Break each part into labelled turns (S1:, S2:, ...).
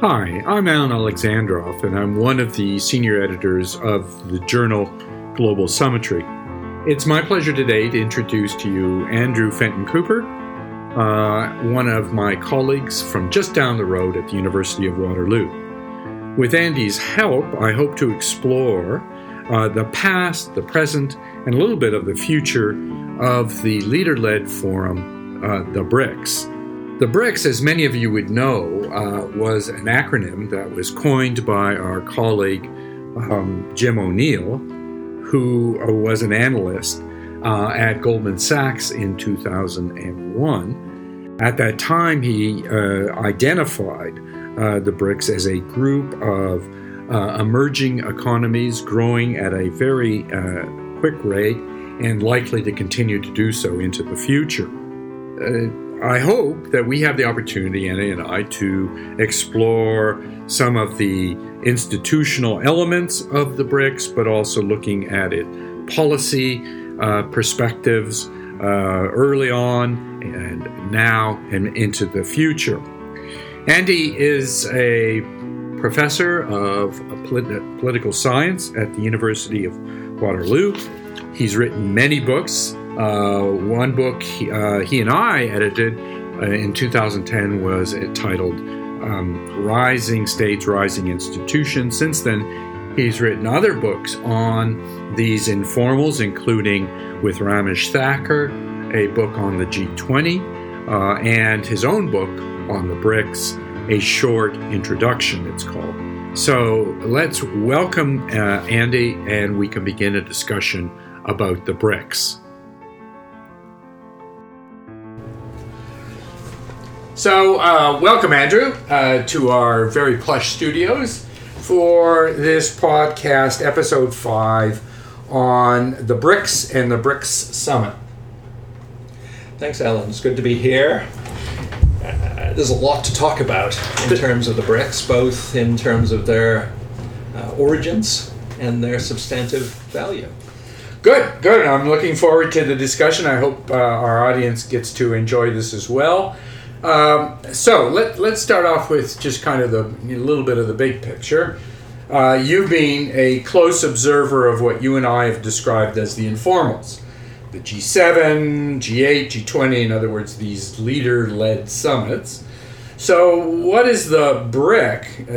S1: Hi, I'm Alan Alexandroff, and I'm one of the senior editors of the journal Global Summitry. It's my pleasure today to introduce to you Andrew Fenton Cooper, uh, one of my colleagues from just down the road at the University of Waterloo. With Andy's help, I hope to explore uh, the past, the present, and a little bit of the future of the leader led forum, uh, the BRICS. The BRICS, as many of you would know, uh, was an acronym that was coined by our colleague um, Jim O'Neill, who uh, was an analyst uh, at Goldman Sachs in 2001. At that time, he uh, identified uh, the BRICS as a group of uh, emerging economies growing at a very quick rate and likely to continue to do so into the future. I hope that we have the opportunity, Anna and I, to explore some of the institutional elements of the BRICS, but also looking at it policy uh, perspectives uh, early on and now and into the future. Andy is a professor of polit- political science at the University of Waterloo. He's written many books, uh, one book he, uh, he, and I edited uh, in 2010 was titled um, Rising States, Rising Institutions. Since then, he's written other books on these informals, including with Ramesh Thakur, a book on the G20, uh, and his own book on the BRICS, A Short Introduction, it's called. So let's welcome uh, Andy, and we can begin a discussion about the BRICS. So, uh, welcome, Andrew, uh, to our very plush studios for this podcast, episode five, on the BRICS and the BRICS Summit.
S2: Thanks, Alan. It's good to be here. Uh, there's a lot to talk about in terms of the BRICS, both in terms of their uh, origins and their substantive value.
S1: Good, good. I'm looking forward to the discussion. I hope uh, our audience gets to enjoy this as well. Um, so let, let's start off with just kind of the a little bit of the big picture. Uh, you being a close observer of what you and I have described as the informals, the G7, G8, G20, in other words, these leader-led summits. So, what is the BRIC, uh,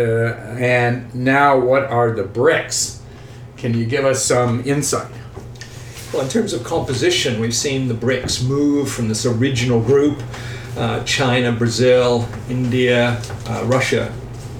S1: and now what are the BRICS? Can you give us some insight?
S2: Well, in terms of composition, we've seen the BRICS move from this original group uh, China, Brazil, India, uh, Russia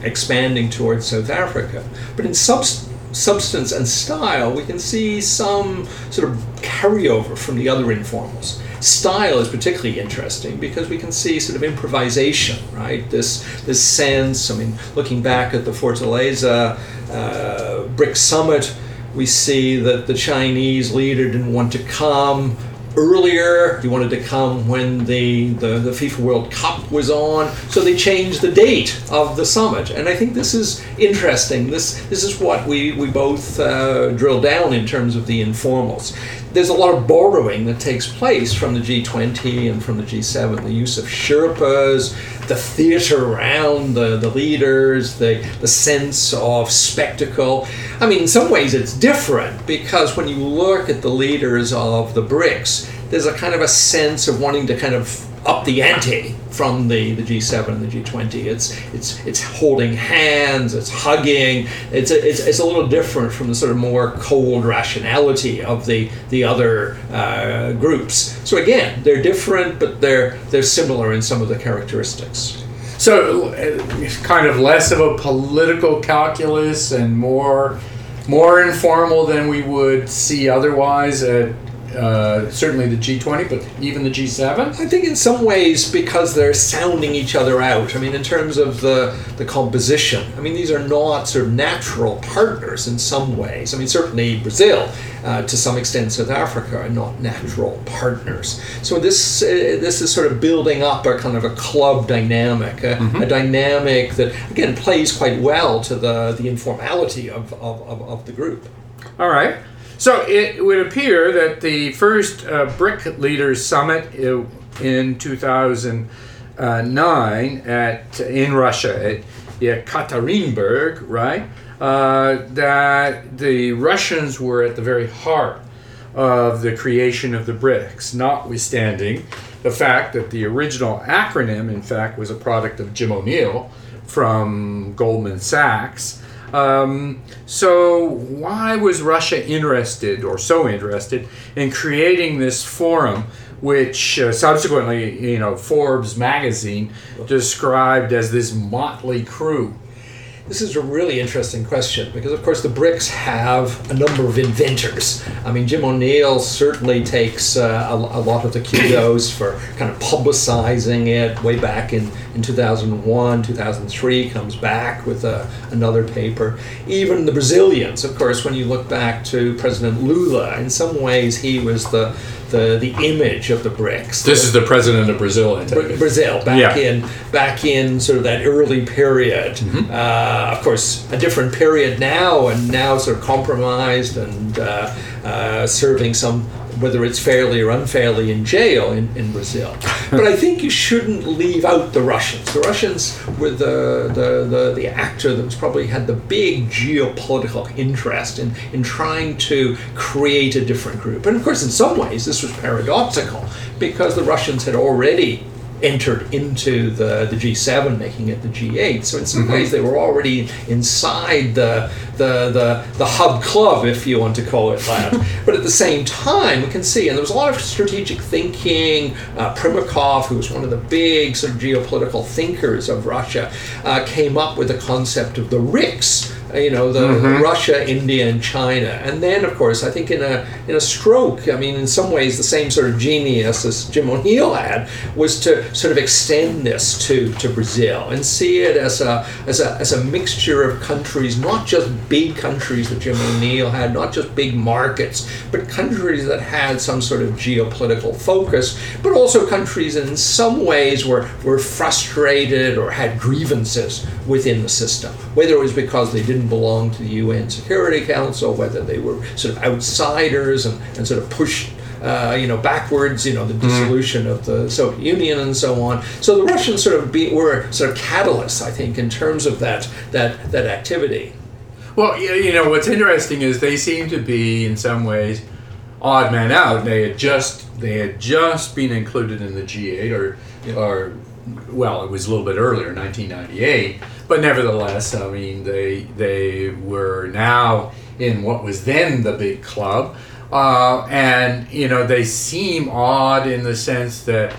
S2: expanding towards South Africa. But in substance and style, we can see some sort of carryover from the other informals. Style is particularly interesting because we can see sort of improvisation, right? This this sense. I mean, looking back at the Fortaleza uh, BRIC Summit, we see that the Chinese leader didn't want to come earlier. He wanted to come when the, the, the, FIFA World Cup was on. So they changed the date of the summit. And I think this is interesting. This, this is what we, we both uh, drill down in terms of the informals. There's a lot of borrowing that takes place from the G20 and from the G7. The use of Sherpas, the theater around the, the leaders, the, the sense of spectacle. I mean, in some ways it's different because when you look at the leaders of the BRICS, there's a kind of a sense of wanting to kind of up the ante from the, the G7 and the G20. It's it's it's holding hands, it's hugging. It's a, it's, it's a little different from the sort of more cold rationality of the the other uh, groups. So again, they're different, but they're they're similar in some of the characteristics.
S1: So uh, kind of less of a political calculus and more more informal than we would see otherwise at uh, certainly the G20, but even the G7?
S2: I think in some ways because they're sounding each other out. I mean, in terms of the, the composition, I mean, these are not sort of natural partners in some ways. I mean, certainly Brazil, uh, to some extent South Africa, are not natural partners. So this, uh, this is sort of building up a kind of a club dynamic, a, mm-hmm. a dynamic that, again, plays quite well to the, the informality of, of, of, of the group.
S1: All right. So it would appear that the first uh, BRIC Leaders Summit in 2009 at in Russia at Yekaterinburg, right? Uh, that the Russians were at the very heart of the creation of the BRICS, notwithstanding the fact that the original acronym, in fact, was a product of Jim O'Neill from Goldman Sachs. Um, so, why was Russia interested or so interested in creating this forum, which uh, subsequently, you know, Forbes magazine described as this motley crew?
S2: This is a really interesting question because, of course, the BRICS have a number of inventors. I mean, Jim O'Neill certainly takes uh, a, a, lot of the kudos for kind of publicizing it way back in, in 2001, 2003, comes back with a, uh, another paper. Even the Brazilians, of course, when you look back to President Lula, in some ways he was the the, the image of the BRICS.
S1: This is the president of Brazil, I
S2: take Brazil, back yeah. in back in sort of that early period. Mm-hmm. Uh, of course, a different period now, and now sort of compromised and uh, uh, serving some whether it's fairly or unfairly in jail in, in Brazil. but I think you shouldn't leave out the Russians. The Russians were the, the, the, the, actor that was probably had the big geopolitical interest in, in trying to create a different group. And of course, in some ways, this was paradoxical because the Russians had already entered into the, the G7, making it the G8. So in some mm-hmm. ways, they were already inside the, the, the, the hub club, if you want to call it that. but at the same time, we can see, and there was a lot of strategic thinking. Uh, Primakov, who was one of the big sort of geopolitical thinkers of Russia, uh, came up with the concept of the RICS you know, the mm-hmm. Russia, India, and China. And then, of course, I think in a in a stroke, I mean, in some ways, the same sort of genius as Jim O'Neill had was to sort of extend this to, to Brazil and see it as a as a as a mixture of countries, not just big countries that Jim O'Neill had, not just big markets, but countries that had some sort of geopolitical focus, but also countries in some ways were were frustrated or had grievances within the system, whether it was because they didn't didn't belong to the UN Security Council, whether they were sort of outsiders and, and sort of pushed uh, you know, backwards, you know, the mm-hmm. dissolution mm. of the Soviet Union and so on. So the Russians sort of be, were sort of catalysts, I think, in terms of that that that activity.
S1: Well, you know, what's interesting is they seem to be, in some ways, odd man out. They had just they had just been included in the G8, or yeah. or well, it was a little bit earlier, 1998 but nevertheless, I mean, they they were now in what was then the big club, uh, and you know they seem odd in the sense that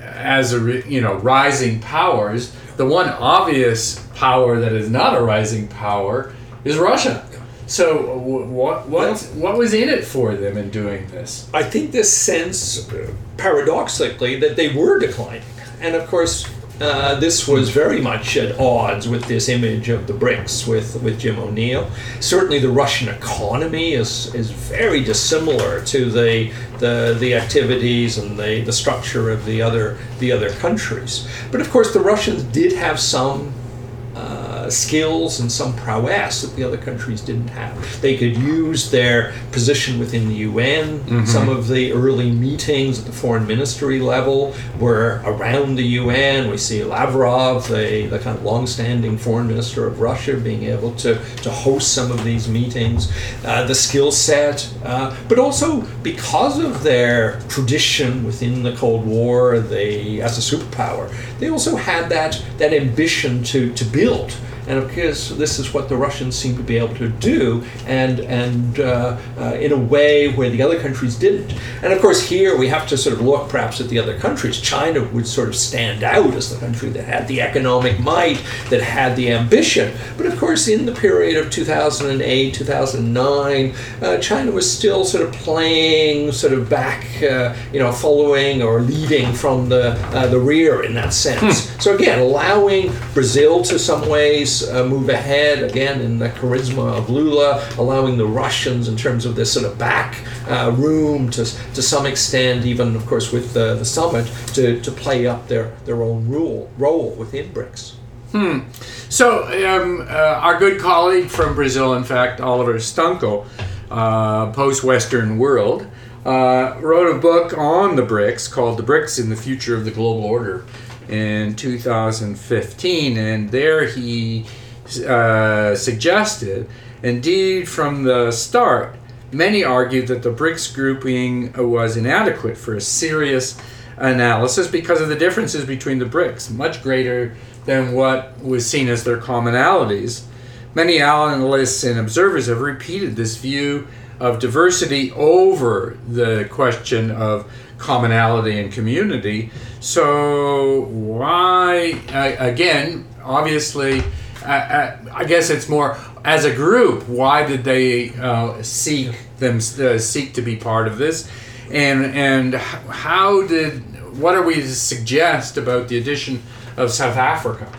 S1: as a you know rising powers, the one obvious power that is not a rising power is Russia. So what what what was in it for them in doing this?
S2: I think this sense, paradoxically, that they were declining, and of course uh, this was very much at odds with this image of the BRICS with, with Jim O'Neill. Certainly, the Russian economy is, is very dissimilar to the, the, the activities and the, the structure of the other, the other countries. But of course, the Russians did have some uh, skills and some prowess that the other countries didn't have. They could use their position within the UN. Mm-hmm. Some of the early meetings at the foreign ministry level were around the UN. We see Lavrov, the, the kind of long-standing foreign minister of Russia, being able to, to host some of these meetings. Uh, the skill set, uh, but also because of their tradition within the Cold War, they as a superpower, they also had that that ambition to to build and of course this is what the Russians seem to be able to do, and and uh, uh, in a way where the other countries didn't. And of course here we have to sort of look perhaps at the other countries. China would sort of stand out as the country that had the economic might, that had the ambition. But of course in the period of 2008, 2009, uh, China was still sort of playing sort of back, uh, you know, following or leading from the uh, the rear in that sense. Hmm. So again, allowing Brazil to some ways uh, move ahead again in the charisma of Lula, allowing the Russians in terms of this sort of back uh, room to, to some extent, even of course with the, the summit, to, to play up their, their own rule, role within BRICS.
S1: Hmm. So, um, uh, our good colleague from Brazil, in fact, Oliver Stuenkel, uh, Post Western World, uh, wrote a book on the BRICS called The BRICS in the Future of the Global Order in 2015, and there he uh, suggested, indeed, from the start, many argued that the BRICS grouping was inadequate for a serious analysis because of the differences between the BRICS, much greater than what was seen as their commonalities. Many analysts and observers have repeated this view of diversity over the question of commonality and community. So, why, again, obviously, I guess it's more as a group. Why did they uh, seek them uh, seek to be part of this, and and how did what are we to suggest about the addition of South Africa?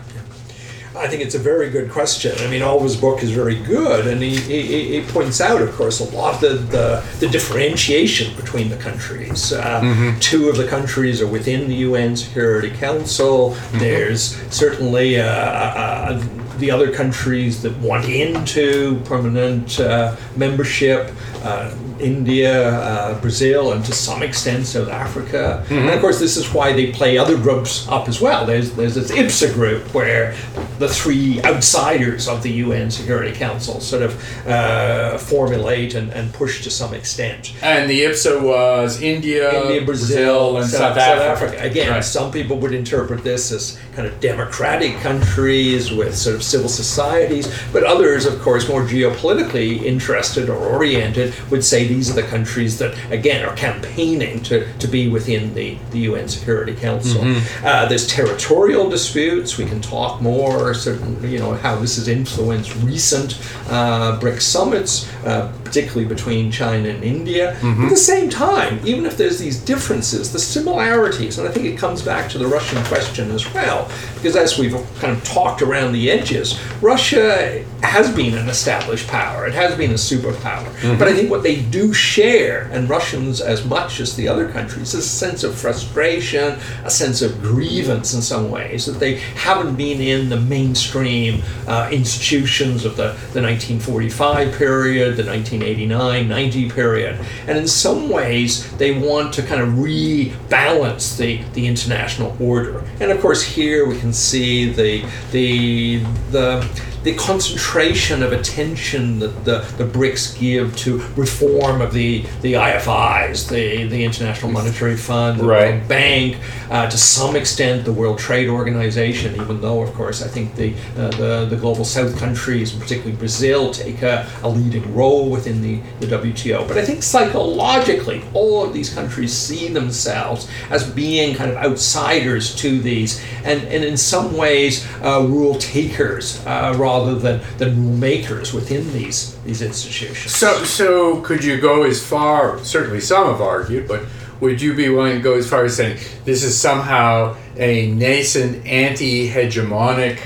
S2: I think it's a very good question. I mean, Oliver's book is very good, and he, he, he points out, of course, a lot of the, the, the differentiation between the countries. Uh, mm-hmm. Two of the countries are within the UN Security Council. Mm-hmm. There's certainly uh, uh, the other countries that want into permanent uh, membership. Uh, India, uh, Brazil, and to some extent South Africa. Mm-hmm. And of course, this is why they play other groups up as well. There's there's this IBSA group where the three outsiders of the UN Security Council sort of uh, formulate and, and push to some extent.
S1: And the IBSA was India,
S2: India, Brazil, and South, South, Africa. Africa. Again, right. some people would interpret this as kind of democratic countries with sort of civil societies, but others, of course, more geopolitically interested or oriented, would say these are the countries that, again, are campaigning to, to be within the, the UN Security Council. Mm-hmm. Uh, there's territorial disputes. We can talk more, certain, you know, how this has influenced recent uh, BRICS summits, uh, particularly between China and India. Mm-hmm. At the same time, even if there's these differences, the similarities, and I think it comes back to the Russian question as well, because as we've kind of talked around the edges, Russia has been an established power. It has been a superpower. Mm-hmm. But I think what they do share, and Russians as much as the other countries, is a sense of frustration, a sense of grievance in some ways, that they haven't been in the mainstream uh, institutions of the, the 1945 period, the 1989 90 period. And in some ways, they want to kind of rebalance the, the international order. And of course, here we can see the, the, the the concentration of attention that the, the BRICS give to reform of the, the IFIs, the, the International Monetary Fund, the right. World Bank, uh, to some extent the World Trade Organization, even though, of course, I think the, uh, the, the global south countries, and particularly Brazil, take a, a leading role within the, the WTO. But I think psychologically, all of these countries see themselves as being kind of outsiders to these, and, and in some ways, uh, rule takers uh, rather rather than, than makers within these these institutions.
S1: So, so could you go as far? Certainly, some have argued, but would you be willing to go as far as saying this is somehow a nascent anti-hegemonic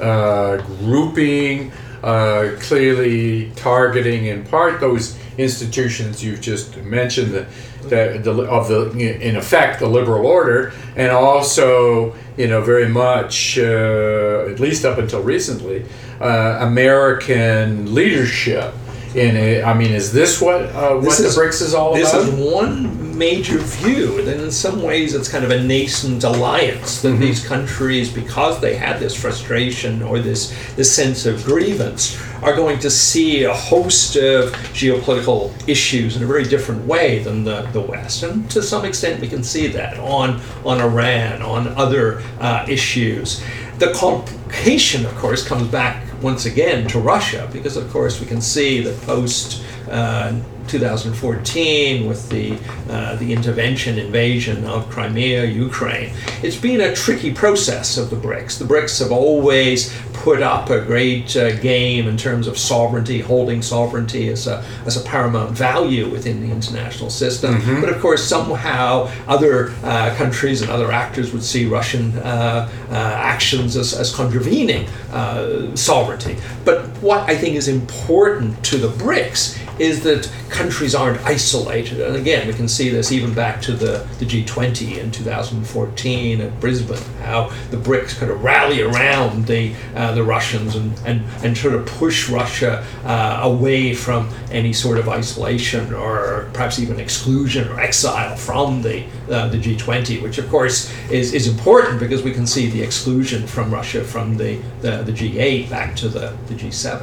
S1: uh, grouping, uh, clearly targeting in part those institutions you've just mentioned, the, the, the, of the in effect the liberal order, and also you know very much uh, at least up until recently uh, American leadership in it. I mean, is this what uh, what the BRICS is all
S2: this
S1: about?
S2: This is one major view, and in some ways, it's kind of a nascent alliance that mm-hmm. these countries, because they had this frustration or this this sense of grievance, are going to see a host of geopolitical issues in a very different way than the, the West, and to some extent, we can see that on on Iran, on other uh, issues. The complication, of course, comes back once again to Russia, because of course we can see that post uh, 2014 with the uh, the intervention invasion of Crimea, Ukraine. It's been a tricky process of the BRICS. The BRICS have always put up a great uh, game in terms of sovereignty, holding sovereignty as a as a paramount value within the international system. Mm-hmm. But of course, somehow other uh, countries and other actors would see Russian uh, uh, actions as, as contravening uh, sovereignty. But what I think is important to the BRICS is that countries aren't isolated. And again, we can see this even back to the, the G20 in 2014 at Brisbane, how the BRICS kind of rally around the, uh, the Russians and, and, and sort of push Russia uh, away from any sort of isolation or perhaps even exclusion or exile from the, uh, the G20, which of course is, is important because we can see the exclusion from Russia from the, the, the G8 back to the, the G7.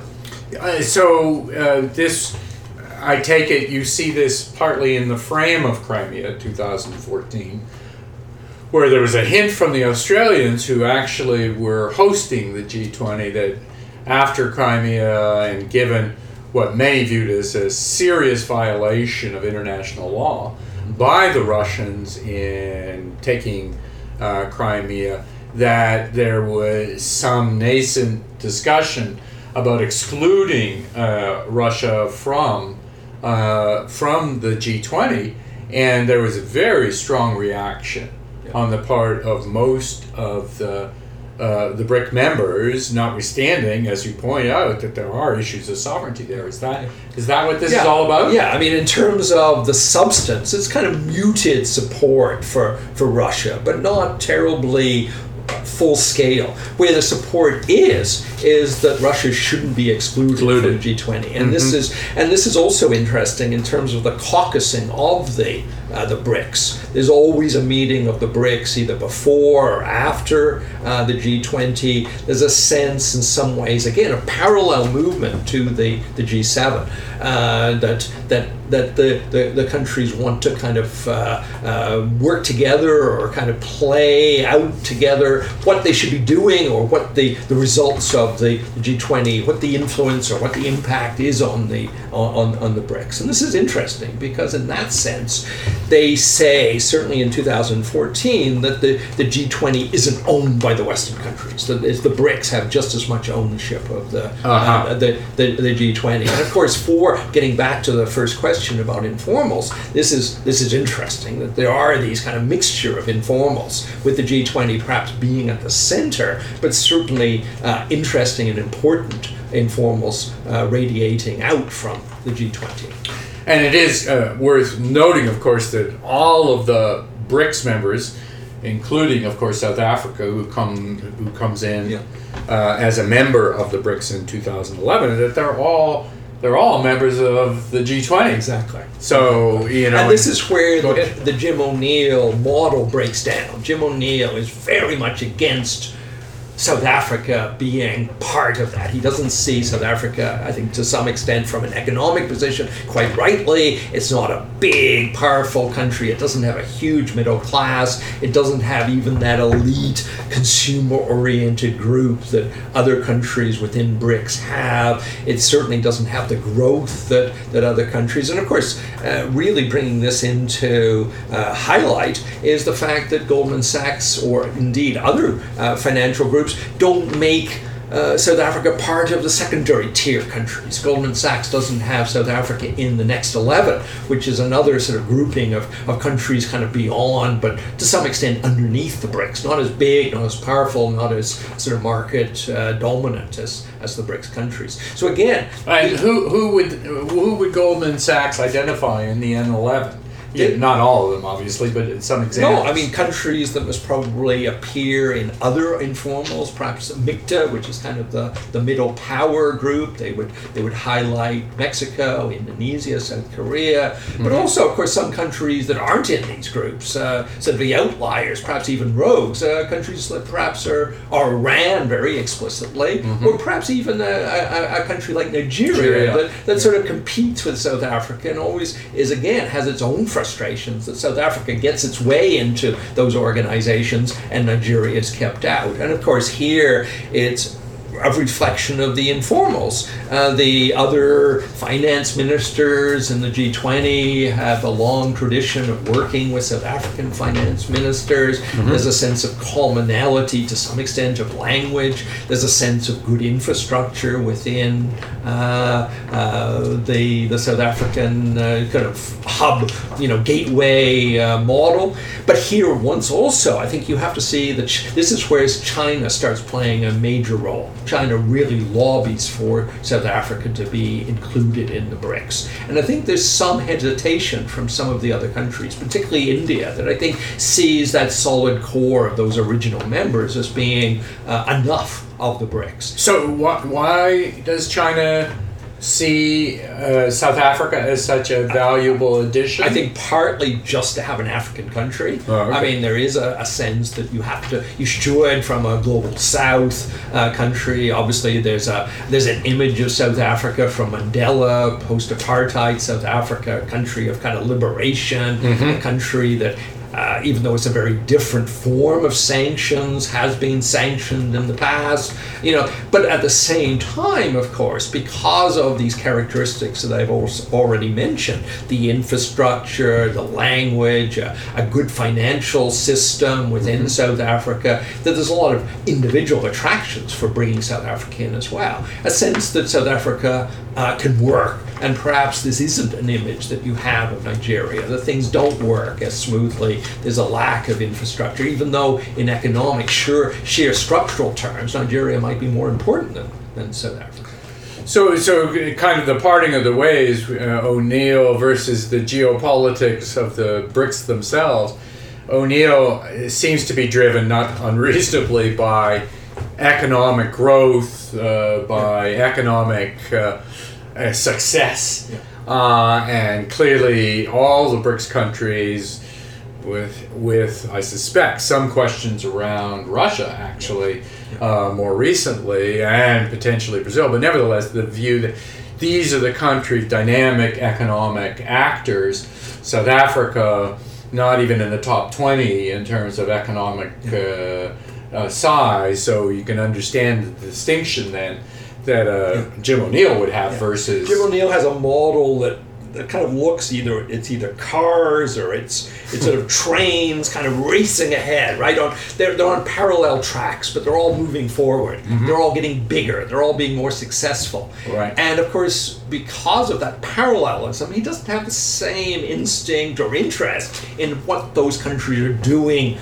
S1: Uh, so uh, this, I take it, you see this partly in the frame of Crimea 2014 where there was a hint from the Australians who actually were hosting the G20 that after Crimea and given what many viewed as a serious violation of international law by the Russians in taking uh, Crimea, that there was some nascent discussion about excluding uh, Russia from uh, from the G20, and there was a very strong reaction on the part of most of the uh, the BRIC members, notwithstanding, as you point out, that there are issues of sovereignty there. Is that is that what this
S2: yeah.
S1: is all about?
S2: Yeah, I mean, in terms of the substance, it's kind of muted support for for Russia, but not terribly full scale. Where the support is is that Russia shouldn't be excluded, excluded. from G20, and mm-hmm. this is and this is also interesting in terms of the caucusing of the uh, the BRICS. There's always a meeting of the BRICS either before or after uh, the G20. There's a sense, in some ways, again, a parallel movement to the, the G7 uh, that that that the, the, the, countries want to kind of uh, uh, work together or kind of play out together what they should be doing or what the, the results of the, the G20, what the influence or what the impact is on the on, on the BRICS. And this is interesting because in that sense, they say, certainly in 2014, that the, the G20 isn't owned by the Western countries. That the BRICS have just as much ownership of the, uh-huh. uh, the, the, the, G20. And of course, for getting back to the first question about informals, this is, this is interesting that there are these kind of mixture of informals, with the G20 perhaps being at the center, but certainly uh, interesting and important informals uh, radiating out from the G20.
S1: And it is uh, worth noting, of course, that all of the BRICS members, including, of course, South Africa, who come who comes in yeah. uh, as a member of the BRICS in 2011, that they're all they're all members of the G20.
S2: Exactly.
S1: So you know,
S2: and this is where the, the Jim O'Neill model breaks down. Jim O'Neill is very much against South Africa being part of that. He doesn't see South Africa, I think, to some extent from an economic position, quite rightly. It's not a big, powerful country. It doesn't have a huge middle class. It doesn't have even that elite, consumer oriented group that other countries within BRICS have. It certainly doesn't have the growth that, that other countries. And of course, uh, really bringing this into uh, highlight is the fact that Goldman Sachs, or indeed other uh, financial groups, groups don't make uh, South Africa part of the secondary tier countries. Goldman Sachs doesn't have South Africa in the next 11, which is another sort of grouping of, of countries kind of beyond, but to some extent underneath the BRICS. Not as big, not as powerful, not as sort of market uh, dominant as, as the BRICS countries. So again,
S1: who, who would who would Goldman Sachs identify in the N11? Yeah, not all of them, obviously, but in some examples.
S2: No, I mean countries that must probably appear in other informals, perhaps MIKTA, which is kind of the, the middle power group. They would they would highlight Mexico, Indonesia, South Korea, mm-hmm. but also, of course, some countries that aren't in these groups, uh, sort of the outliers, perhaps even rogues, uh, countries that perhaps are, are Iran very explicitly, mm-hmm. or perhaps even a, a, a country like Nigeria, Nigeria. that, that yeah. sort of competes with South Africa and always is again has its own frustrations that South Africa gets its way into those organizations and Nigeria is kept out. And of course, here it's a reflection of the informals. Uh, the other finance ministers in the G20 have a long tradition of working with South African finance ministers. Mm-hmm. There's a sense of commonality to some extent of language. There's a sense of good infrastructure within uh, uh, the the South African uh, kind of hub, you know, gateway uh, model. But here, once also, I think you have to see that ch- this is where China starts playing a major role. China really lobbies for South Africa to be included in the BRICS. And I think there's some hesitation from some of the other countries, particularly India, that I think sees that solid core of those original members as being uh, enough of the BRICS.
S1: So why, why does China see uh, South Africa as such a valuable addition?
S2: I think partly just to have an African country.
S1: Oh, okay.
S2: I mean, there is a, a sense that you have to, you should join from a global South uh, country. Obviously, there's a there's an image of South Africa from Mandela, post-apartheid South Africa, a country of kind of liberation,
S1: Mm-hmm.
S2: a country that. Uh, even though it's a very different form of sanctions, has been sanctioned in the past, you know. But at the same time, of course, because of these characteristics that I've also already mentioned, the infrastructure, the language, a, a good financial system within South Africa, that there's a lot of individual attractions for bringing South Africa in as well. A sense that South Africa uh, can work, and perhaps this isn't an image that you have of Nigeria, that things don't work as smoothly. There's a lack of infrastructure, even though in economic, sure, sheer structural terms, Nigeria might be more important than, than South Africa.
S1: So, so kind of the parting of the ways, uh, O'Neill versus the geopolitics of the BRICS themselves. O'Neill seems to be driven not unreasonably by economic growth, uh, by economic uh, uh, success, uh, and clearly all the BRICS countries. With, with I suspect some questions around Russia actually uh, more recently and potentially Brazil, but nevertheless the view that these are the countries dynamic economic actors. South Africa, not even in the top twenty in terms of economic uh, uh, size, so you can understand the distinction then that uh, Jim O'Neill would have versus
S2: Jim O'Neill has a model that, that kind of looks either it's either cars or it's it's sort of trains kind of racing ahead, right? On they're they're on parallel tracks, but they're all moving forward. They're all getting bigger. They're all being more successful.
S1: Right.
S2: And of course, because of that parallelism, he doesn't have the same instinct or interest in what those countries are doing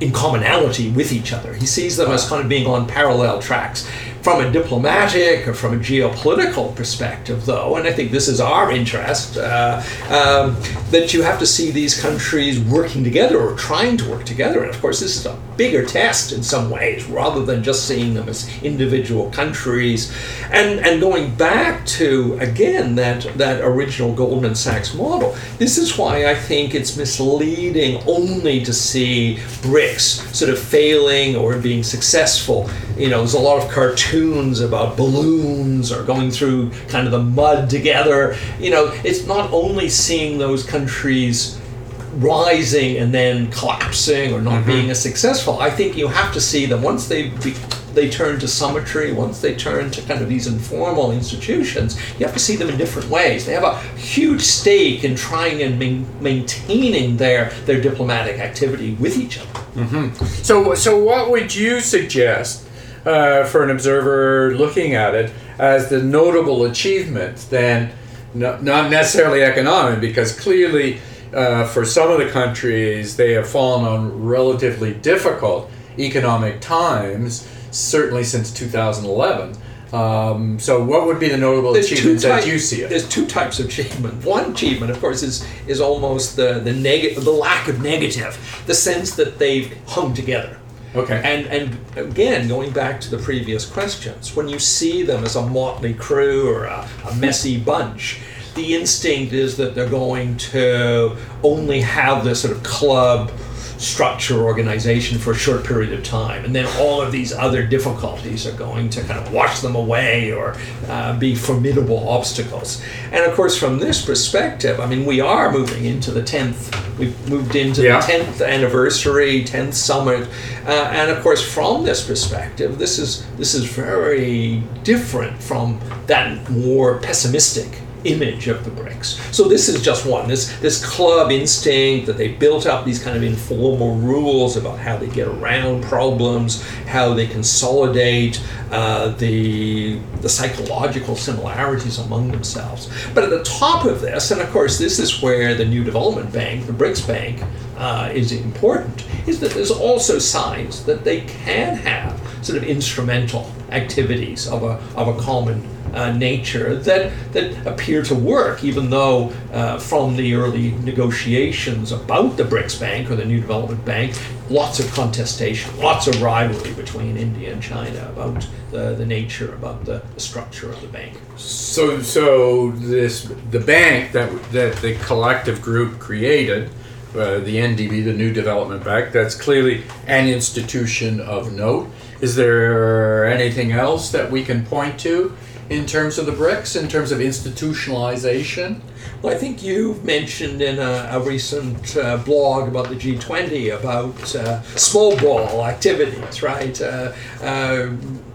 S2: in commonality with each other. He sees them as kind of being on parallel tracks. From a diplomatic or from a geopolitical perspective, though, and I think this is our interest, uh, um, that you have to see these countries working together or trying to work together. And of course, this is a bigger test in some ways, rather than just seeing them as individual countries. And and going back to again that that original Goldman Sachs model, this is why I think it's misleading only to see BRICS sort of failing or being successful. You know, there's a lot of cartoons about balloons or going through kind of the mud together. You know, it's not only seeing those countries rising and then collapsing or not being mm-hmm. as successful. I think you have to see them once they be, they turn to summitry, once they turn to kind of these informal institutions, you have to see them in different ways. They have a huge stake in trying and main, maintaining their their diplomatic activity with each other. Mm-hmm.
S1: So, so what would you suggest uh, for an observer looking at it as the notable achievement? Then, no, not necessarily economic, because clearly, uh, for some of the countries, they have fallen on relatively difficult economic times. Certainly since 2011. Um, so, what would be the notable achievements as you see it?
S2: There's two types of achievement. One achievement, of course, is is almost the the the lack of negative, the sense that they've hung together.
S1: Okay.
S2: And and again, going back to the previous questions, when you see them as a motley crew or a, a messy bunch, the instinct is that they're going to only have this sort of club structure organization for a short period of time. And then all of these other difficulties are going to kind of wash them away or uh, be formidable obstacles. And of course from this perspective i mean we are moving into the 10th we've moved into
S1: Yeah.
S2: the 10th anniversary 10th summit uh, and of course from this perspective this is this is very different from that more pessimistic image of the BRICS. So this is just one. This this club instinct that they built up these kind of informal rules about how they get around problems, how they consolidate uh, the the psychological similarities among themselves. But at the top of this, and of course this is where the New Development Bank, the BRICS Bank, uh, is important, is that there's also signs that they can have sort of instrumental activities of a of a common uh, nature that that appear to work, even though uh, from the early negotiations about the BRICS Bank or the New Development Bank, lots of contestation, lots of rivalry between India and China about the, the nature, about the, the structure of the bank.
S1: So, so this the bank that that the collective group created, uh, the NDB, the New Development Bank, that's clearly an institution of note. Is there anything else that we can point to in terms of the BRICS, in terms of institutionalization?
S2: Well, I think you've mentioned in a, a recent uh, blog about the G20 about uh, small ball activities, right? Uh, uh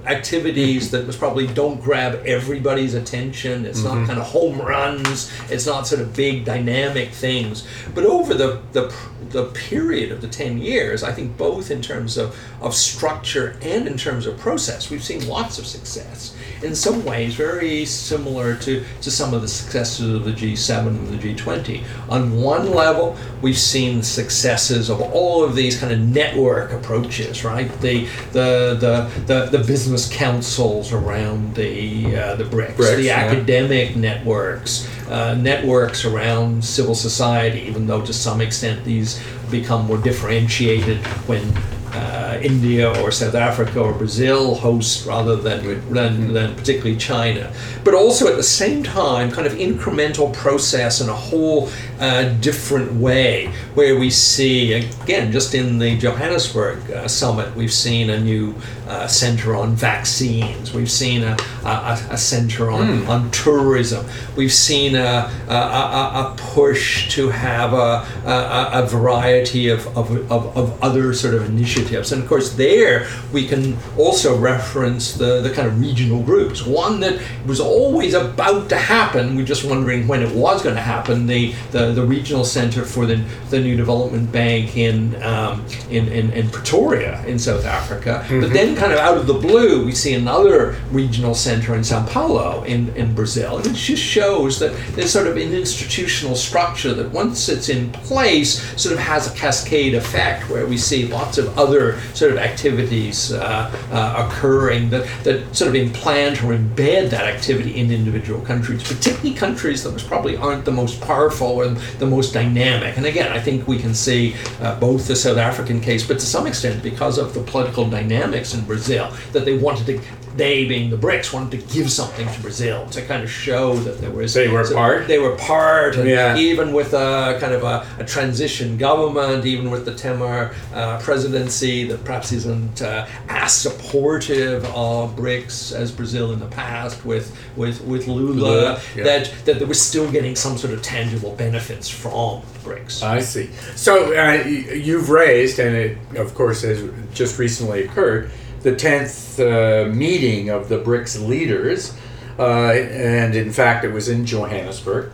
S2: activities that was probably don't grab everybody's attention. It's mm-hmm. not kind of home runs. It's not sort of big dynamic things. But over the, the the period of the 10 years, I think both in terms of, of structure and in terms of process, we've seen lots of success. In some ways, very similar to, to some of the successes of the G7 and the G20. On one level, we've seen the successes of all of these kind of network approaches, right? The, the, the, the, the business councils around the, uh, the BRICS, BRICS the yeah. academic networks, uh, networks around civil society, even though to some extent these become more differentiated when uh, India or South Africa or Brazil host rather than, than, than particularly China. But also at the same time, kind of incremental process in a whole uh, different way, where we see, again, just in the Johannesburg uh, summit, we've seen a new uh, center on vaccines, we've seen a, a, a center on, mm. on tourism, we've seen a, a, a push to have a, a, a variety of, of, of, of other sort of initiatives. And of course, there we can also reference the, the kind of regional groups. One that was always about to happen, we're just wondering when it was going to happen, the, the, the regional center for the, the New Development Bank in, um, in, in, in, Pretoria in South Africa. Mm-hmm. But then, kind of out of the blue, we see another regional center in Sao Paulo in, in Brazil. And it just shows that there's sort of an institutional structure that once it's in place, sort of has a cascade effect where we see lots of other sort of activities uh, uh, occurring that, that sort of implant or embed that activity in individual countries, particularly countries that probably aren't the most powerful and the most dynamic. And again, I think we can see uh, both the South African case, but to some extent because of the political dynamics in Brazil, that they wanted to they being the BRICS wanted to give something to Brazil to kind of show that there was
S1: they were so part
S2: they were part and yeah. even with a kind of a, a, transition government even with the Temer uh, presidency that perhaps isn't uh, as supportive of BRICS as Brazil in the past with with with Lula, Lula yeah. that that they were still getting some sort of tangible benefits from BRICS.
S1: I see. So uh, you've raised and it of course has just recently occurred the 10th uh, meeting of the BRICS leaders, uh, and in fact, it was in Johannesburg.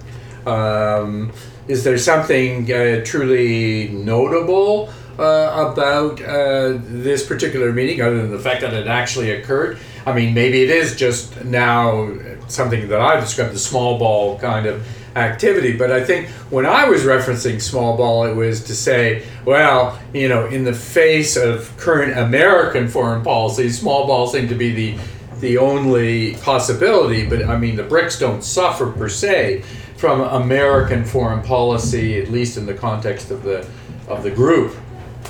S1: Um, is there something uh, truly notable uh, about uh, this particular meeting, other than the fact that it actually occurred? I mean, maybe it is just now something that I described the small ball kind of activity. But I think when I was referencing small ball, it was to say, well, you know, in the face of current American foreign policy, small ball seemed to be the the only possibility. But I mean, the BRICS don't suffer per se from American foreign policy, at least in the context of the of the group.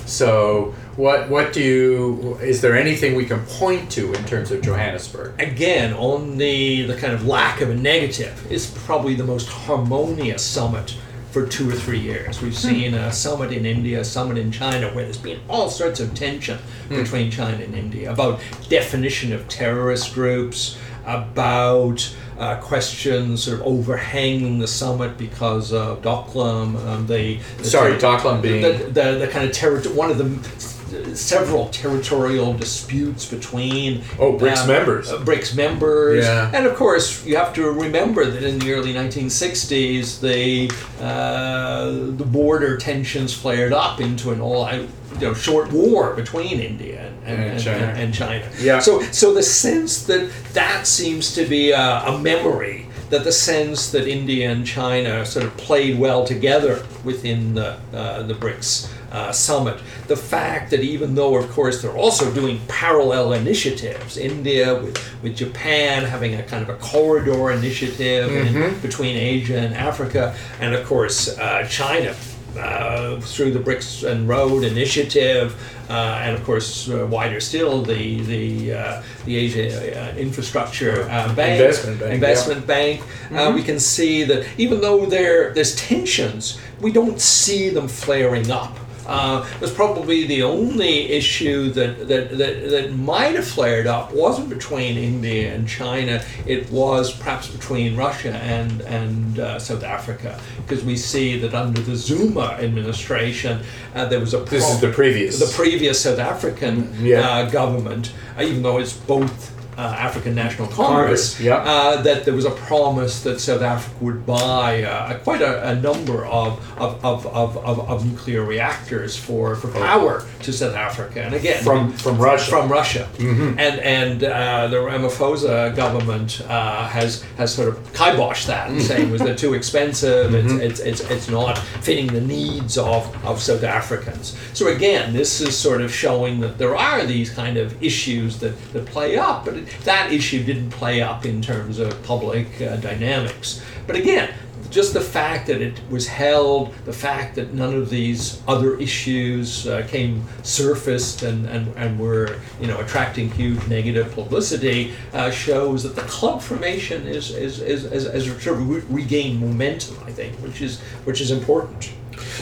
S1: So what what do you is there anything we can point to in terms of Johannesburg?
S2: Again, on the the kind of lack of a negative, it's probably the most harmonious summit for two or three years. We've hmm. seen a summit in India, a summit in China, where there's been all sorts of tension hmm. between China and India about definition of terrorist groups, about uh, questions sort of overhanging the summit because of Doklam. Um, the,
S1: the sorry, ter- Doklam being
S2: the, the, the kind of territory. One of the several territorial disputes between
S1: oh BRICS um, members,
S2: uh, BRICS members, yeah. and of course you have to remember that in the early 1960s the uh, the border tensions flared up into an all you know short war between India and, and, China. and, and China.
S1: Yeah.
S2: So so the sense that that seems to be a, a memory that the sense that India and China sort of played well together within the, uh, the BRICS uh, summit. The fact that even though, of course, they're also doing parallel initiatives, India with, with Japan having a kind of a corridor initiative mm-hmm. in, between Asia and Africa, and of course, uh, China uh, through the Bricks and Road initiative, uh, and of course uh, wider still the the uh, the Asia uh, Infrastructure uh, Bank
S3: investment bank.
S2: Investment
S3: yeah.
S2: bank. Mm-hmm. we can see that even though there there's tensions, we don't see them flaring up. Uh, was probably the only issue that, that, that, that might have flared up wasn't between India and China. It was perhaps between Russia and, and uh, South Africa. Because we see that under the Zuma administration, uh, there was a
S3: This is the previous.
S2: The previous South African
S3: yeah.
S2: Uh, government, uh, even though it's both uh, African National Congress,
S3: Congress yeah.
S2: uh, that there was a promise that South Africa would buy uh, quite a, a, number of, of, of, of, of, nuclear reactors for, for power to South Africa. And again,
S3: from, from Russia.
S2: From Russia.
S3: Mm-hmm.
S2: And, and uh, the Ramaphosa government uh, has, has sort of kiboshed that and saying was that too expensive, mm-hmm. it's, it's, it's, it's not fitting the needs of, of South Africans. So again, this is sort of showing that there are these kind of issues that, that play up, but that issue didn't play up in terms of public uh, dynamics. But again, just the fact that it was held, the fact that none of these other issues uh, came surfaced and, and, and were you know attracting huge negative publicity uh, shows that the club formation is is, is, is, is sort of re- regained momentum, I think, which is which is important.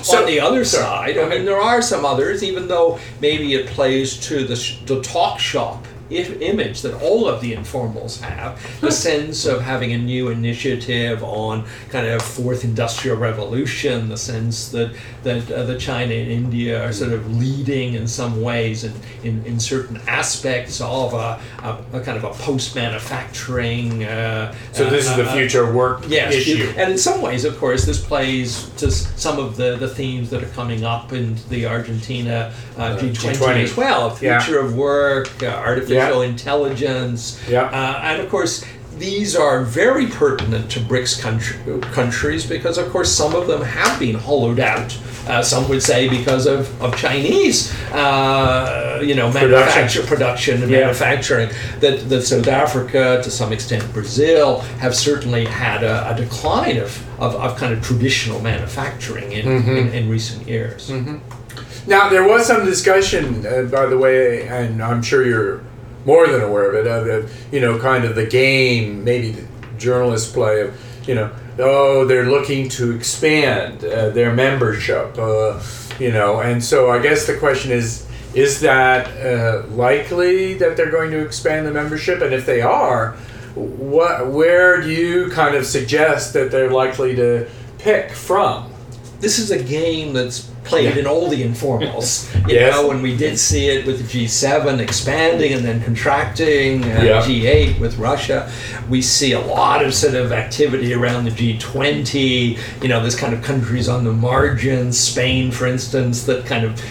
S2: So, On the other side, I mean, there are some others, even though maybe it plays to the, sh- the talk shop image that all of the informals have the sense of having a new initiative on kind of fourth industrial revolution the sense that that uh, the China and India are sort of leading in some ways in, in, in certain aspects of a, a, a kind of a post manufacturing uh,
S3: so this uh, is the uh, future work
S2: yes,
S3: issue.
S2: and in some ways of course this plays to some of the, the themes that are coming up in the Argentina G20, uh, G20, as well. Future yeah. of work artificial artificial yeah. intelligence.
S3: Yeah.
S2: Uh, and of course, these are very pertinent to BRICS country, countries because, of course, some of them have been hollowed out. Uh, some would say because of, of Chinese, uh, you know, manufacture, production, and yeah. manufacturing. That, that South Africa, to some extent Brazil, have certainly had a, a decline of, of, of, kind of traditional manufacturing in, mm-hmm. in, in, recent years.
S3: Mm-hmm. Now, there was some discussion, uh, by the way, and I'm sure you're more than aware of it. Of, of you know, kind of the game, maybe the journalists play of, you know, oh, they're looking to expand uh, their membership, uh, you know, and so I guess the question is, is that uh, likely that they're going to expand the membership, and if they are, what, where do you kind of suggest that they're likely to pick from?
S2: This is a game that's played in all the informals. You yes. know, when we did see it with the G7 expanding and then contracting, uh, yeah. G8 with Russia, we see a lot of sort of activity around the G20. You know, there's kind of countries on the margins, Spain, for instance, that kind of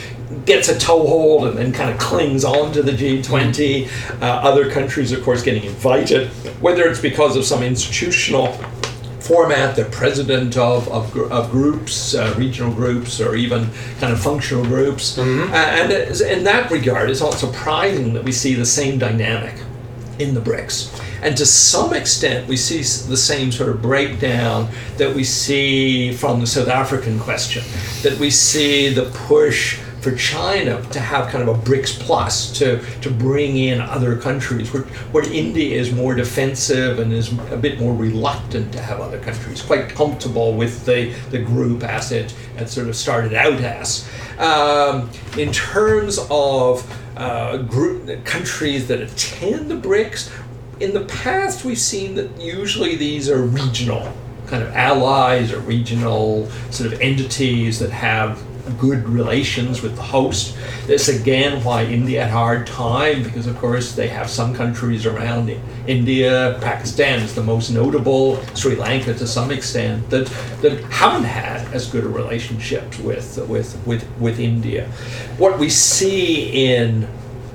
S2: gets a toehold and then kind of clings on to the G20. Uh, other countries, of course, getting invited, whether it's because of some institutional format, the president of, of, of groups, uh, regional groups, or even kind of functional groups. Mm-hmm. Uh, and in that regard, it's not surprising that we see the same dynamic in the BRICS. And to some extent, we see the same sort of breakdown that we see from the South African question, that we see the push for China to have kind of a BRICS plus to, to bring in other countries, where, where India is more defensive and is a bit more reluctant to have other countries, quite comfortable with the, the group as it, it sort of started out as. Um, in terms of uh, group, countries that attend the BRICS, in the past we've seen that usually these are regional kind of allies or regional sort of entities that have good relations with the host. This again why India had a hard time because of course they have some countries around it. India, Pakistan is the most notable, Sri Lanka to some extent that that haven't had as good a relationship with with with with India. What we see in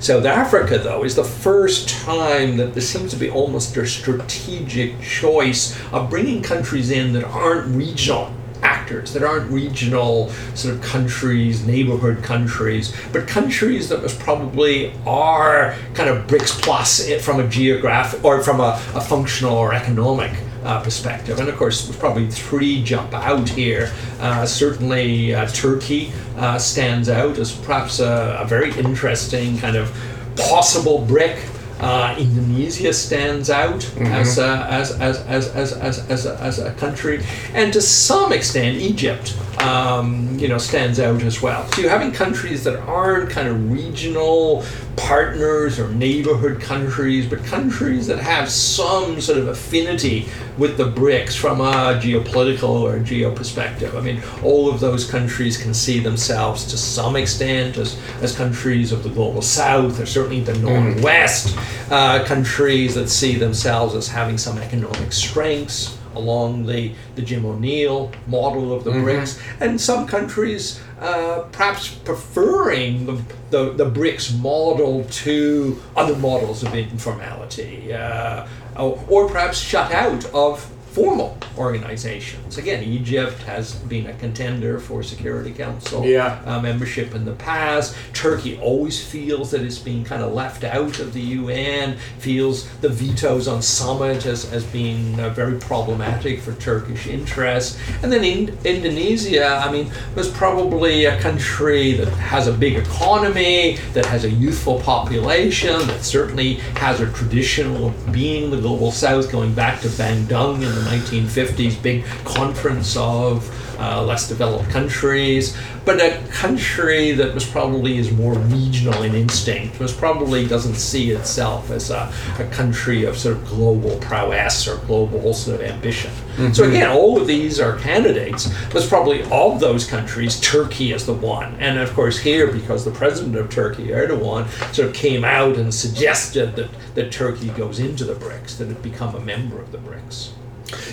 S2: South Africa, though, is the first time that there seems to be almost a strategic choice of bringing countries in that aren't regional actors, that aren't regional sort of countries, neighborhood countries, but countries that was probably are kind of BRICS plus from a geographic or from a, a functional or economic uh, perspective. And of course, probably three jump out here. Uh, certainly, uh, Turkey uh, stands out as perhaps a, a, very interesting kind of possible BRIC. Uh, Indonesia stands out mm-hmm. as, a, as, as, as, as, as, as, a, as a country, and to some extent, Egypt um, you know, stands out as well. So you're having countries that aren't kind of regional partners or neighborhood countries, but countries that have some sort of affinity with the BRICS from a geopolitical or a geo perspective. I mean, all of those countries can see themselves to some extent as, as countries of the global south, or certainly the northwest, uh, countries that see themselves as having some economic strengths along the, the Jim O'Neill model of the mm-hmm. BRICS, and some countries uh, perhaps preferring the, the, the, BRICS model to other models of informality, uh, or, or perhaps shut out of formal organizations. Again, Egypt has been a contender for Security Council
S1: yeah.
S2: uh, membership in the past. Turkey always feels that it's being kind of left out of the UN, feels the vetoes on summit as, as being uh, very problematic for Turkish interests. And then in Indonesia, I mean, was probably a country that has a big economy, that has a youthful population, that certainly has a tradition of being the global south going back to Bandung in the 1950s big conference of uh, less developed countries, but a country that was probably is more regional in instinct, was probably doesn't see itself as a, a country of sort of global prowess or global sort of ambition. Mm-hmm. So again, all of these are candidates. But probably of those countries, Turkey is the one. And of course, here because the president of Turkey, Erdogan, sort of came out and suggested that, that Turkey goes into the BRICS, that it become a member of the BRICS.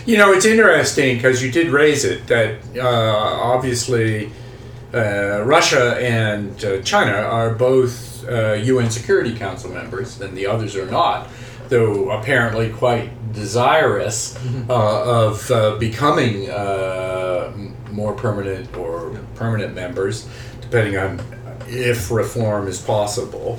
S1: You know, it's interesting because you did raise it that uh, obviously uh, Russia and uh, China are both UN uh, Security Council members, and the others are not, though apparently quite desirous mm-hmm. Uh, of uh, becoming more permanent or permanent members, depending on if reform is possible.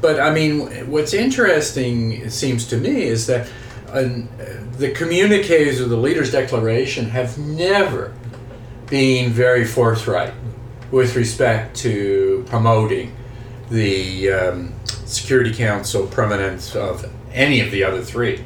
S1: But I mean, what's interesting, it seems to me, is that the communiques of the leaders' declaration have never been very forthright with respect to promoting the um, Security Council permanence of any of the other three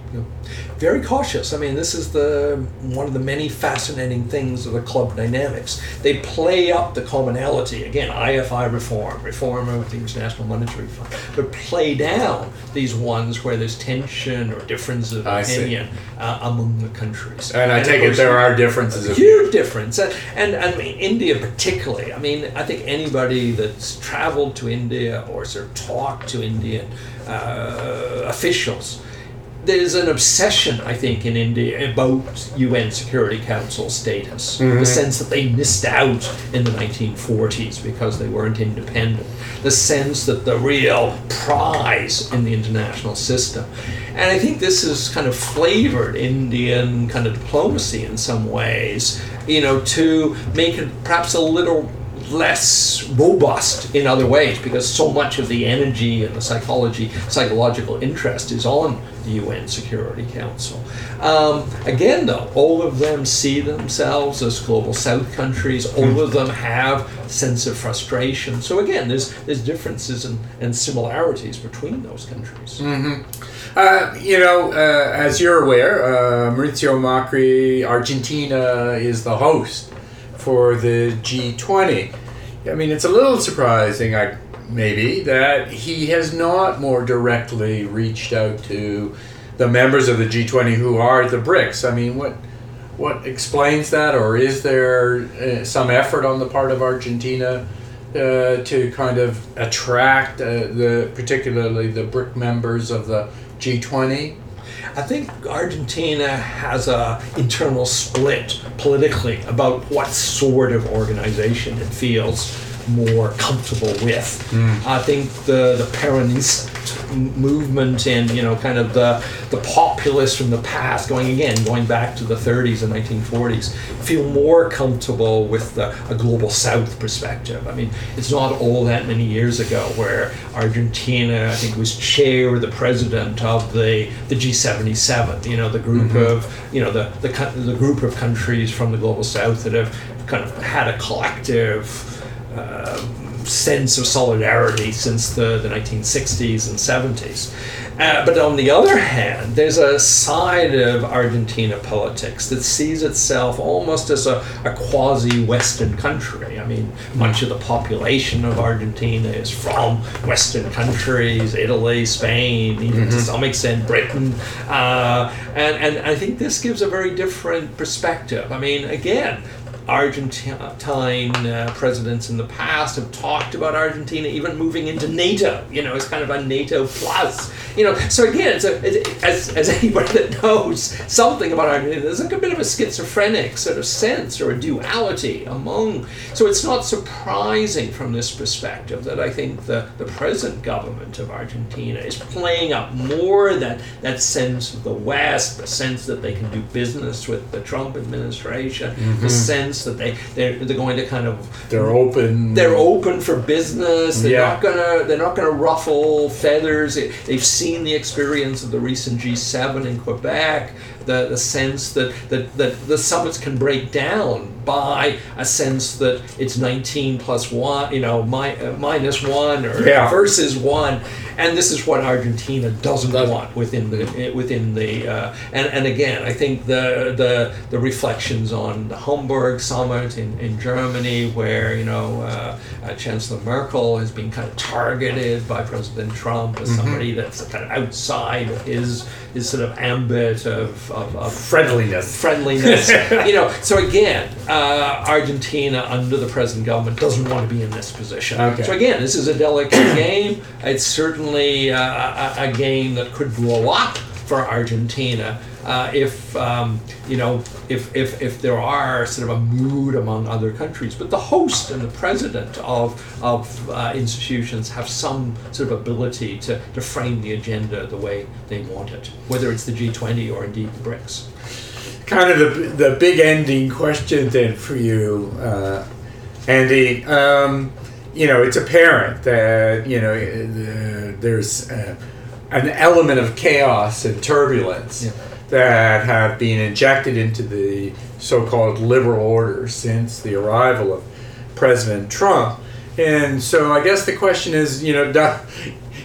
S2: very cautious. I mean, this is the one of the many fascinating things of the club dynamics. They play up the commonality again, IFI reform, reform of the International Monetary Fund, but play down these ones where there's tension or difference of I opinion uh, among the countries.
S1: And, and I take it there are differences.
S2: Huge difference, and, and I mean India particularly. I mean, I think anybody that's traveled to India or sort of talked to Indian uh, officials there's an obsession, I think, in India about UN Security Council status. Mm-hmm. The sense that they missed out in the 1940s because they weren't independent. The sense that the real prize in the international system. And I think this has kind of flavored Indian kind of diplomacy in some ways, you know, to make it perhaps a little less robust in other ways because so much of the energy and the psychology, psychological interest is on the UN Security Council. Um, again, though, all of them see themselves as global South countries. All of them have a sense of frustration. So again, there's there's differences and, and similarities between those countries.
S1: Mm-hmm. Uh, you know, uh, as you're aware, uh, Mauricio Macri, Argentina is the host for the G20. I mean, it's a little surprising, I maybe, that he has not more directly reached out to the members of the G20 who are the BRICS. I mean, what what explains that, or is there uh, some effort on the part of Argentina uh, to kind of attract uh, the particularly the BRIC members of the G20?
S2: I think Argentina has a internal split politically about what sort of organization it feels more comfortable with. Mm. I think the the Peronist movement and you know kind of the the populists from the past, going again going back to the 30s and 1940s, feel more comfortable with the, a global South perspective. I mean, it's not all that many years ago where Argentina, I think, was chair or the president of the the G77. You know, the group mm-hmm. of you know the the the group of countries from the global South that have kind of had a collective. Uh, sense of solidarity since the, the 1960s and 70s. Uh, but on the other hand, there's a side of Argentina politics that sees itself almost as a, a quasi Western country. I mean, much of the population of Argentina is from Western countries, Italy, Spain, even to some extent Britain. Uh, and, and I think this gives a very different perspective. I mean, again, Argentine uh, presidents in the past have talked about Argentina even moving into NATO, you know, as kind of a NATO plus. You know, so again, it's as, as anybody that knows something about Argentina, there's like a bit of a schizophrenic sort of sense or a duality among. So it's not surprising from this perspective that I think the, the present government of Argentina is playing up more that, that sense of the West, the sense that they can do business with the Trump administration, the sense that they, they're, they're going to kind of
S3: They're open.
S2: they're open for business. They're
S3: Yeah.
S2: not gonna they're not gonna ruffle feathers. They- They've seen the experience of the recent G7 in Quebec. The, the sense that, that, that the summits can break down by a sense that it's 19 plus one, you know, mi- uh, minus one or
S3: Yeah.
S2: versus one, and this is what Argentina doesn't want within the within the uh, and and again, I think the the the reflections on the Hamburg summit in, in Germany, where you know uh, uh, Chancellor Merkel has been kind of targeted by President Trump as somebody that's kind of outside of his his sort of ambit of of, of
S3: friendliness.
S2: friendliness. you know, so again, uh, Argentina under the present government doesn't want to be in this position.
S3: Okay.
S2: So again, this is a delicate game. It's certainly uh, a, a game that could blow up for Argentina. Uh, if um, you know, if, if if there are sort of a mood among other countries, but the host and the president of of uh, institutions have some sort of ability to, to frame the agenda the way they want it, whether it's the G20 or indeed the BRICS.
S3: Kind of the, the big ending question then for you, uh, Andy. Um, you know, it's apparent that you know the, there's uh, an element of chaos and turbulence
S2: Yeah.
S3: that have been injected into the so-called liberal order since the arrival of President Trump. And so, I guess the question is, you know, do,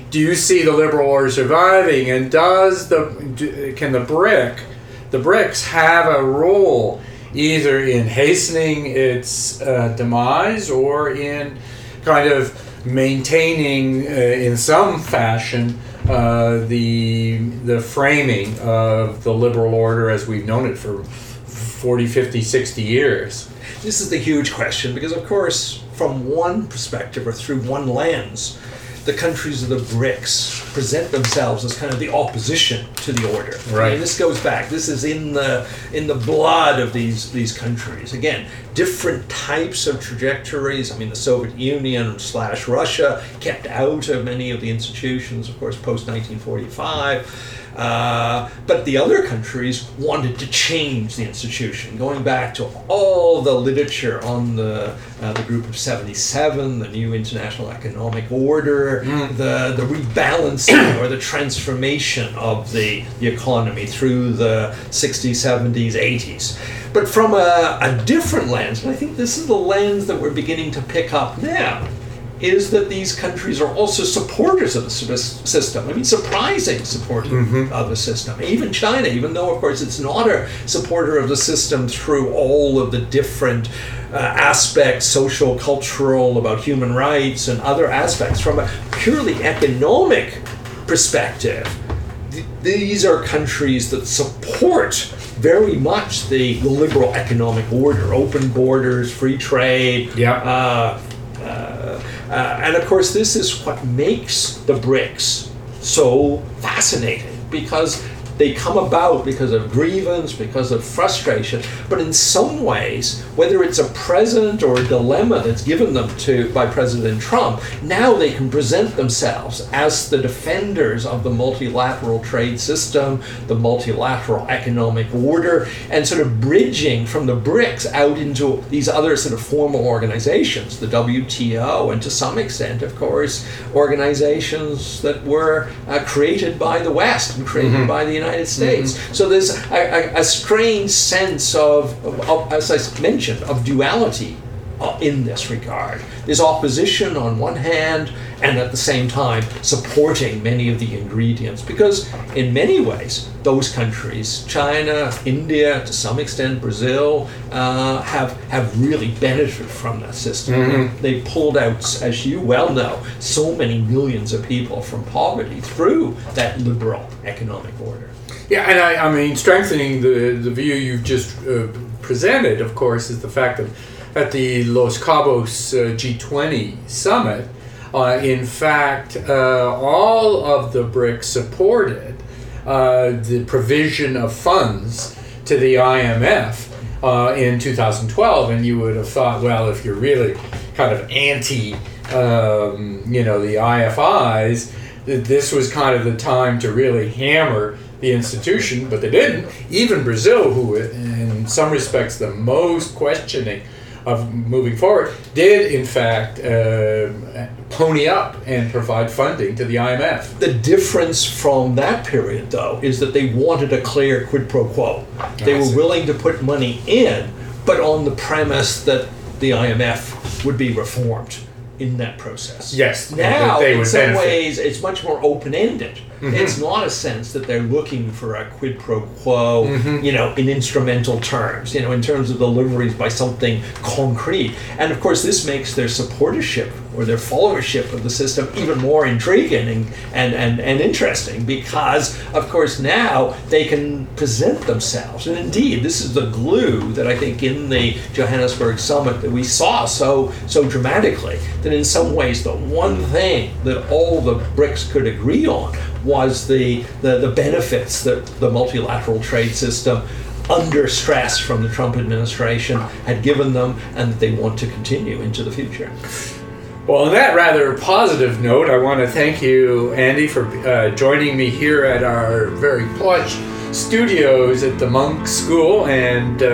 S3: do you see the liberal order surviving, and does the do, can the BRIC the BRICS have a role either in hastening its uh, demise or in kind of maintaining uh, in some fashion uh, the the framing of the liberal order as we've known it for 40 50 60 years.
S2: This is the huge question because, of course, from one perspective or through one lens, the countries of the BRICS present themselves as kind of the opposition to the order. I
S3: Right.
S2: mean, this goes back. This is in the in the blood of these these countries. Again, different types of trajectories. I mean, the Soviet Union slash Russia kept out of many of the institutions, of course, post 1945. Uh, but the other countries wanted to change the institution, going back to all the literature on the uh, the Group of 77, the new international economic order, the the rebalancing or the transformation of the, the economy through the 60s, 70s, 80s. But from a, a different lens, and I think this is the lens that we're beginning to pick up now is that these countries are also supporters of the system. I mean, surprising supporters of the system. Even China, even though, of course, it's not a supporter of the system through all of the different uh, aspects, social, cultural, about human rights, and other aspects, from a purely economic perspective, th- these are countries that support very much the, the liberal economic order, open borders, free trade.
S3: Yeah.
S2: Uh, uh, and of course, this is what makes the BRICS so fascinating because they come about because of grievance, because of frustration. But in some ways, whether it's a present or a dilemma that's given them to by President Trump, now they can present themselves as the defenders of the multilateral trade system, the multilateral economic order, and sort of bridging from the BRICS out into these other sort of formal organizations, the WTO, and to some extent, of course, organizations that were uh, created by the West and created mm-hmm. by the United States. Mm-hmm. So there's a, a, a strange sense of, of, of, as I mentioned, of duality uh, in this regard. There's opposition on one hand, and at the same time supporting many of the ingredients. Because in many ways, those countries, China, India, to some extent Brazil, uh, have have really benefited from that system. Mm-hmm. They pulled out, as you well know, so many millions of people from poverty through that liberal economic order.
S1: Yeah, and I, I mean, strengthening the, the view you've just uh, presented, of course, is the fact that at the Los Cabos uh, G20 summit, uh, in fact, uh, all of the BRICS supported uh, the provision of funds to the IMF uh, in 2012, and you would have thought, well, if you're really kind of anti, um, you know, the IFIs, that this was kind of the time to really hammer the institution, but they didn't. Even Brazil, who in some respects the most questioning of moving forward, did in fact uh, pony up and provide funding to the IMF.
S2: The difference from that period, though, is that they wanted a clear quid pro quo. They were willing to put money in, but on the premise that the IMF would be reformed in that process.
S1: Yes.
S2: Now, in some benefit. ways, it's much more open ended. Mm-hmm. It's not a sense that they're looking for a quid pro quo, mm-hmm. you know, in instrumental terms, you know, in terms of deliveries by something concrete. And of course, this makes their supportership or their followership of the system even more intriguing and, and, and, and interesting because, of course, now they can present themselves. And indeed, this is the glue that I think in the Johannesburg summit that we saw so, so dramatically that in some ways the one thing that all the BRICS could agree on was the, the, the benefits that the multilateral trade system under stress from the Trump administration had given them and that they want to continue into the future.
S1: Well, on that rather positive note, I want to thank you, Andy, for uh, joining me here at our very plush studios at the Munk School, and uh,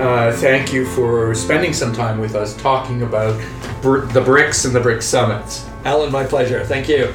S1: uh, thank you for spending some time with us talking about br- the BRICS and the BRICS summits.
S2: Alan, my pleasure. Thank you.